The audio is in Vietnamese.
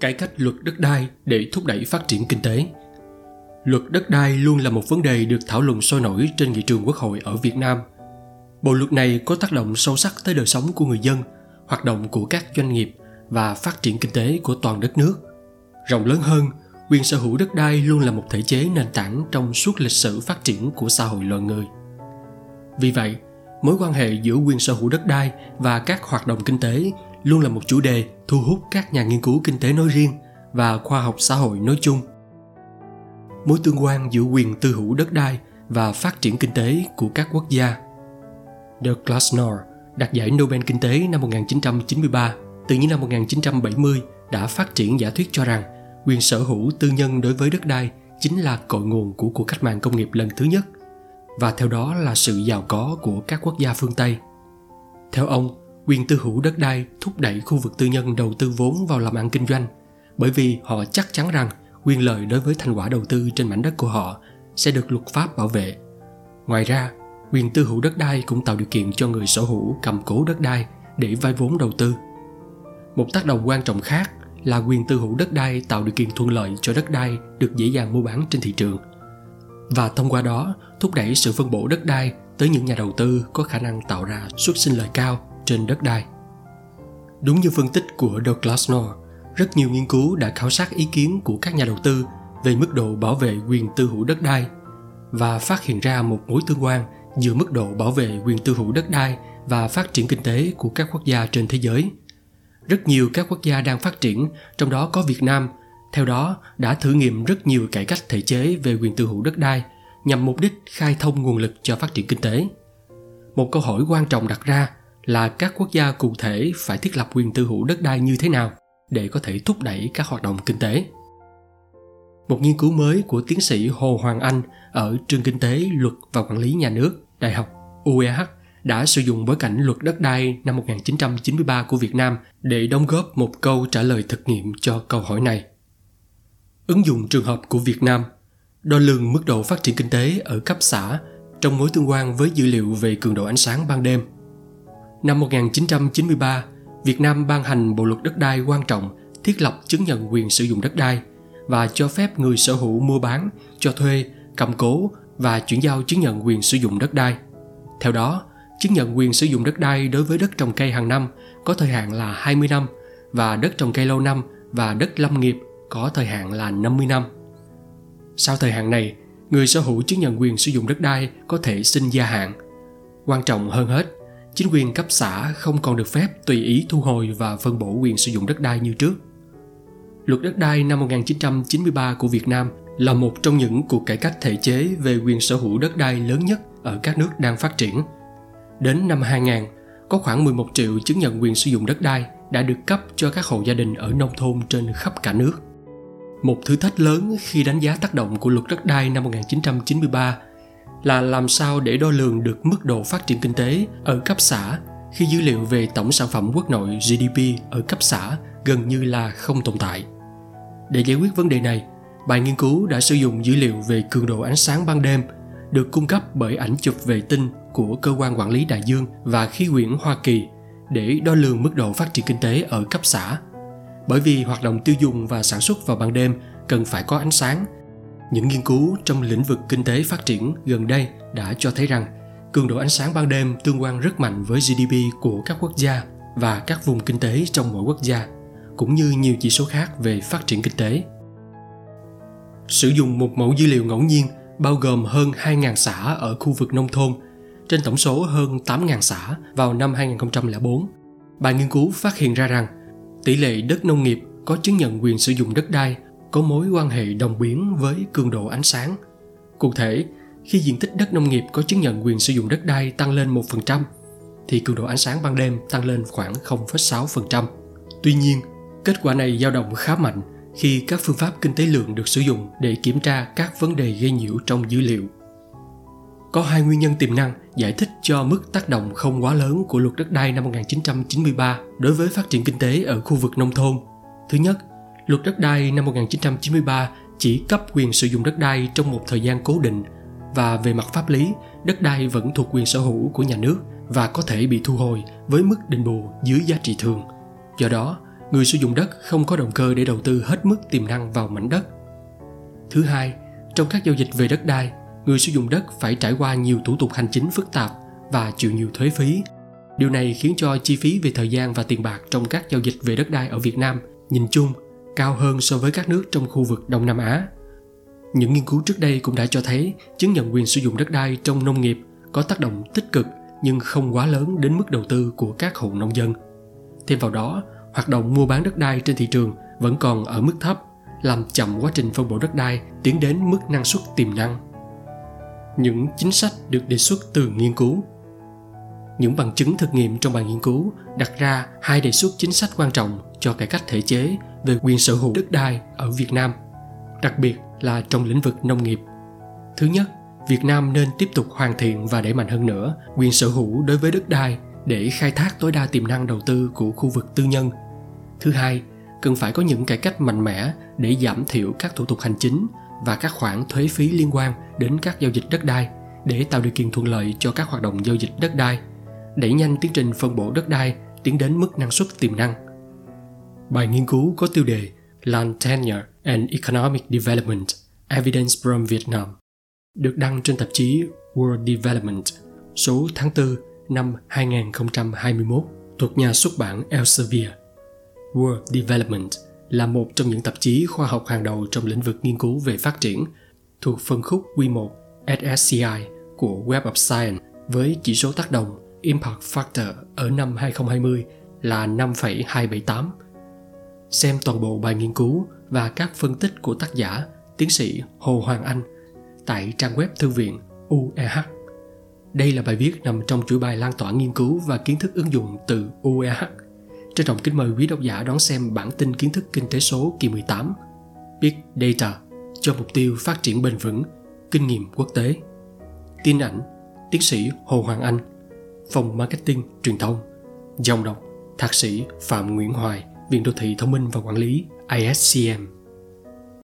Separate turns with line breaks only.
cải cách luật đất đai để thúc đẩy phát triển kinh tế. Luật đất đai luôn là một vấn đề được thảo luận sôi nổi trên nghị trường quốc hội ở việt nam. Bộ luật này có tác động sâu sắc tới đời sống của người dân, hoạt động của các doanh nghiệp và phát triển kinh tế của toàn đất nước. Rộng lớn hơn, quyền sở hữu đất đai luôn là một thể chế nền tảng trong suốt lịch sử phát triển của xã hội loài người. Vì vậy, mối quan hệ giữa quyền sở hữu đất đai và các hoạt động kinh tế luôn là một chủ đề thu hút các nhà nghiên cứu kinh tế nói riêng và khoa học xã hội nói chung mối tương quan giữa quyền tư hữu đất đai và phát triển kinh tế của các quốc gia Doug North đạt giải Nobel Kinh tế năm 1993 từ những năm 1970 đã phát triển giả thuyết cho rằng quyền sở hữu tư nhân đối với đất đai chính là cội nguồn của cuộc cách mạng công nghiệp lần thứ nhất và theo đó là sự giàu có của các quốc gia phương Tây. Theo ông, quyền tư hữu đất đai thúc đẩy khu vực tư nhân đầu tư vốn vào làm ăn kinh doanh bởi vì họ chắc chắn rằng quyền lợi đối với thành quả đầu tư trên mảnh đất của họ sẽ được luật pháp bảo vệ. Ngoài ra, quyền tư hữu đất đai cũng tạo điều kiện cho người sở hữu cầm cố đất đai để vay vốn đầu tư. Một tác động quan trọng khác là quyền tư hữu đất đai tạo điều kiện thuận lợi cho đất đai được dễ dàng mua bán trên thị trường và thông qua đó thúc đẩy sự phân bổ đất đai tới những nhà đầu tư có khả năng tạo ra suất sinh lời cao trên đất đai. Đúng như phân tích của Douglas Knorr, rất nhiều nghiên cứu đã khảo sát ý kiến của các nhà đầu tư về mức độ bảo vệ quyền tư hữu đất đai và phát hiện ra một mối tương quan giữa mức độ bảo vệ quyền tư hữu đất đai và phát triển kinh tế của các quốc gia trên thế giới. Rất nhiều các quốc gia đang phát triển, trong đó có Việt Nam, theo đó đã thử nghiệm rất nhiều cải cách thể chế về quyền tư hữu đất đai nhằm mục đích khai thông nguồn lực cho phát triển kinh tế. Một câu hỏi quan trọng đặt ra là các quốc gia cụ thể phải thiết lập quyền tư hữu đất đai như thế nào để có thể thúc đẩy các hoạt động kinh tế. Một nghiên cứu mới của tiến sĩ Hồ Hoàng Anh ở trường kinh tế, luật và quản lý nhà nước, Đại học UEH đã sử dụng bối cảnh luật đất đai năm 1993 của Việt Nam để đóng góp một câu trả lời thực nghiệm cho câu hỏi này. Ứng dụng trường hợp của Việt Nam đo lường mức độ phát triển kinh tế ở cấp xã trong mối tương quan với dữ liệu về cường độ ánh sáng ban đêm. Năm 1993, Việt Nam ban hành bộ luật đất đai quan trọng thiết lập chứng nhận quyền sử dụng đất đai và cho phép người sở hữu mua bán, cho thuê, cầm cố và chuyển giao chứng nhận quyền sử dụng đất đai. Theo đó, chứng nhận quyền sử dụng đất đai đối với đất trồng cây hàng năm có thời hạn là 20 năm và đất trồng cây lâu năm và đất lâm nghiệp có thời hạn là 50 năm. Sau thời hạn này, người sở hữu chứng nhận quyền sử dụng đất đai có thể xin gia hạn. Quan trọng hơn hết, chính quyền cấp xã không còn được phép tùy ý thu hồi và phân bổ quyền sử dụng đất đai như trước. Luật đất đai năm 1993 của Việt Nam là một trong những cuộc cải cách thể chế về quyền sở hữu đất đai lớn nhất ở các nước đang phát triển. Đến năm 2000, có khoảng 11 triệu chứng nhận quyền sử dụng đất đai đã được cấp cho các hộ gia đình ở nông thôn trên khắp cả nước. Một thử thách lớn khi đánh giá tác động của luật đất đai năm 1993 là làm sao để đo lường được mức độ phát triển kinh tế ở cấp xã khi dữ liệu về tổng sản phẩm quốc nội GDP ở cấp xã gần như là không tồn tại. Để giải quyết vấn đề này, bài nghiên cứu đã sử dụng dữ liệu về cường độ ánh sáng ban đêm được cung cấp bởi ảnh chụp vệ tinh của cơ quan quản lý đại dương và khí quyển Hoa Kỳ để đo lường mức độ phát triển kinh tế ở cấp xã. Bởi vì hoạt động tiêu dùng và sản xuất vào ban đêm cần phải có ánh sáng. Những nghiên cứu trong lĩnh vực kinh tế phát triển gần đây đã cho thấy rằng cường độ ánh sáng ban đêm tương quan rất mạnh với GDP của các quốc gia và các vùng kinh tế trong mỗi quốc gia, cũng như nhiều chỉ số khác về phát triển kinh tế. Sử dụng một mẫu dữ liệu ngẫu nhiên bao gồm hơn 2.000 xã ở khu vực nông thôn trên tổng số hơn 8.000 xã vào năm 2004. Bài nghiên cứu phát hiện ra rằng tỷ lệ đất nông nghiệp có chứng nhận quyền sử dụng đất đai có mối quan hệ đồng biến với cường độ ánh sáng. Cụ thể, khi diện tích đất nông nghiệp có chứng nhận quyền sử dụng đất đai tăng lên 1%, thì cường độ ánh sáng ban đêm tăng lên khoảng 0,6%. Tuy nhiên, kết quả này dao động khá mạnh khi các phương pháp kinh tế lượng được sử dụng để kiểm tra các vấn đề gây nhiễu trong dữ liệu. Có hai nguyên nhân tiềm năng giải thích cho mức tác động không quá lớn của luật đất đai năm 1993 đối với phát triển kinh tế ở khu vực nông thôn. Thứ nhất, luật đất đai năm 1993 chỉ cấp quyền sử dụng đất đai trong một thời gian cố định và về mặt pháp lý, đất đai vẫn thuộc quyền sở hữu của nhà nước và có thể bị thu hồi với mức đền bù dưới giá trị thường. Do đó, người sử dụng đất không có động cơ để đầu tư hết mức tiềm năng vào mảnh đất. Thứ hai, trong các giao dịch về đất đai, người sử dụng đất phải trải qua nhiều thủ tục hành chính phức tạp và chịu nhiều thuế phí. Điều này khiến cho chi phí về thời gian và tiền bạc trong các giao dịch về đất đai ở Việt Nam nhìn chung cao hơn so với các nước trong khu vực Đông Nam Á. Những nghiên cứu trước đây cũng đã cho thấy chứng nhận quyền sử dụng đất đai trong nông nghiệp có tác động tích cực nhưng không quá lớn đến mức đầu tư của các hộ nông dân. Thêm vào đó, hoạt động mua bán đất đai trên thị trường vẫn còn ở mức thấp, làm chậm quá trình phân bổ đất đai tiến đến mức năng suất tiềm năng. Những chính sách được đề xuất từ nghiên cứu những bằng chứng thực nghiệm trong bài nghiên cứu đặt ra hai đề xuất chính sách quan trọng cho cải cách thể chế về quyền sở hữu đất đai ở Việt Nam, đặc biệt là trong lĩnh vực nông nghiệp. Thứ nhất, Việt Nam nên tiếp tục hoàn thiện và đẩy mạnh hơn nữa quyền sở hữu đối với đất đai để khai thác tối đa tiềm năng đầu tư của khu vực tư nhân. Thứ hai, cần phải có những cải cách mạnh mẽ để giảm thiểu các thủ tục hành chính và các khoản thuế phí liên quan đến các giao dịch đất đai để tạo điều kiện thuận lợi cho các hoạt động giao dịch đất đai, đẩy nhanh tiến trình phân bổ đất đai tiến đến mức năng suất tiềm năng. Bài nghiên cứu có tiêu đề Land Tenure and Economic Development Evidence from Vietnam được đăng trên tạp chí World Development số tháng 4 năm 2021 thuộc nhà xuất bản Elsevier. World Development là một trong những tạp chí khoa học hàng đầu trong lĩnh vực nghiên cứu về phát triển thuộc phân khúc quy 1 SSCI của Web of Science với chỉ số tác động Impact Factor ở năm 2020 là 5,278. Xem toàn bộ bài nghiên cứu và các phân tích của tác giả tiến sĩ Hồ Hoàng Anh tại trang web thư viện UEH. Đây là bài viết nằm trong chuỗi bài lan tỏa nghiên cứu và kiến thức ứng dụng từ UEH. Trân trọng kính mời quý độc giả đón xem bản tin kiến thức kinh tế số kỳ 18 Big Data cho mục tiêu phát triển bền vững, kinh nghiệm quốc tế. Tin ảnh, tiến sĩ Hồ Hoàng Anh, phòng marketing truyền thông, dòng đọc, thạc sĩ Phạm Nguyễn Hoài, Viện Đô thị Thông minh và Quản lý ISCM.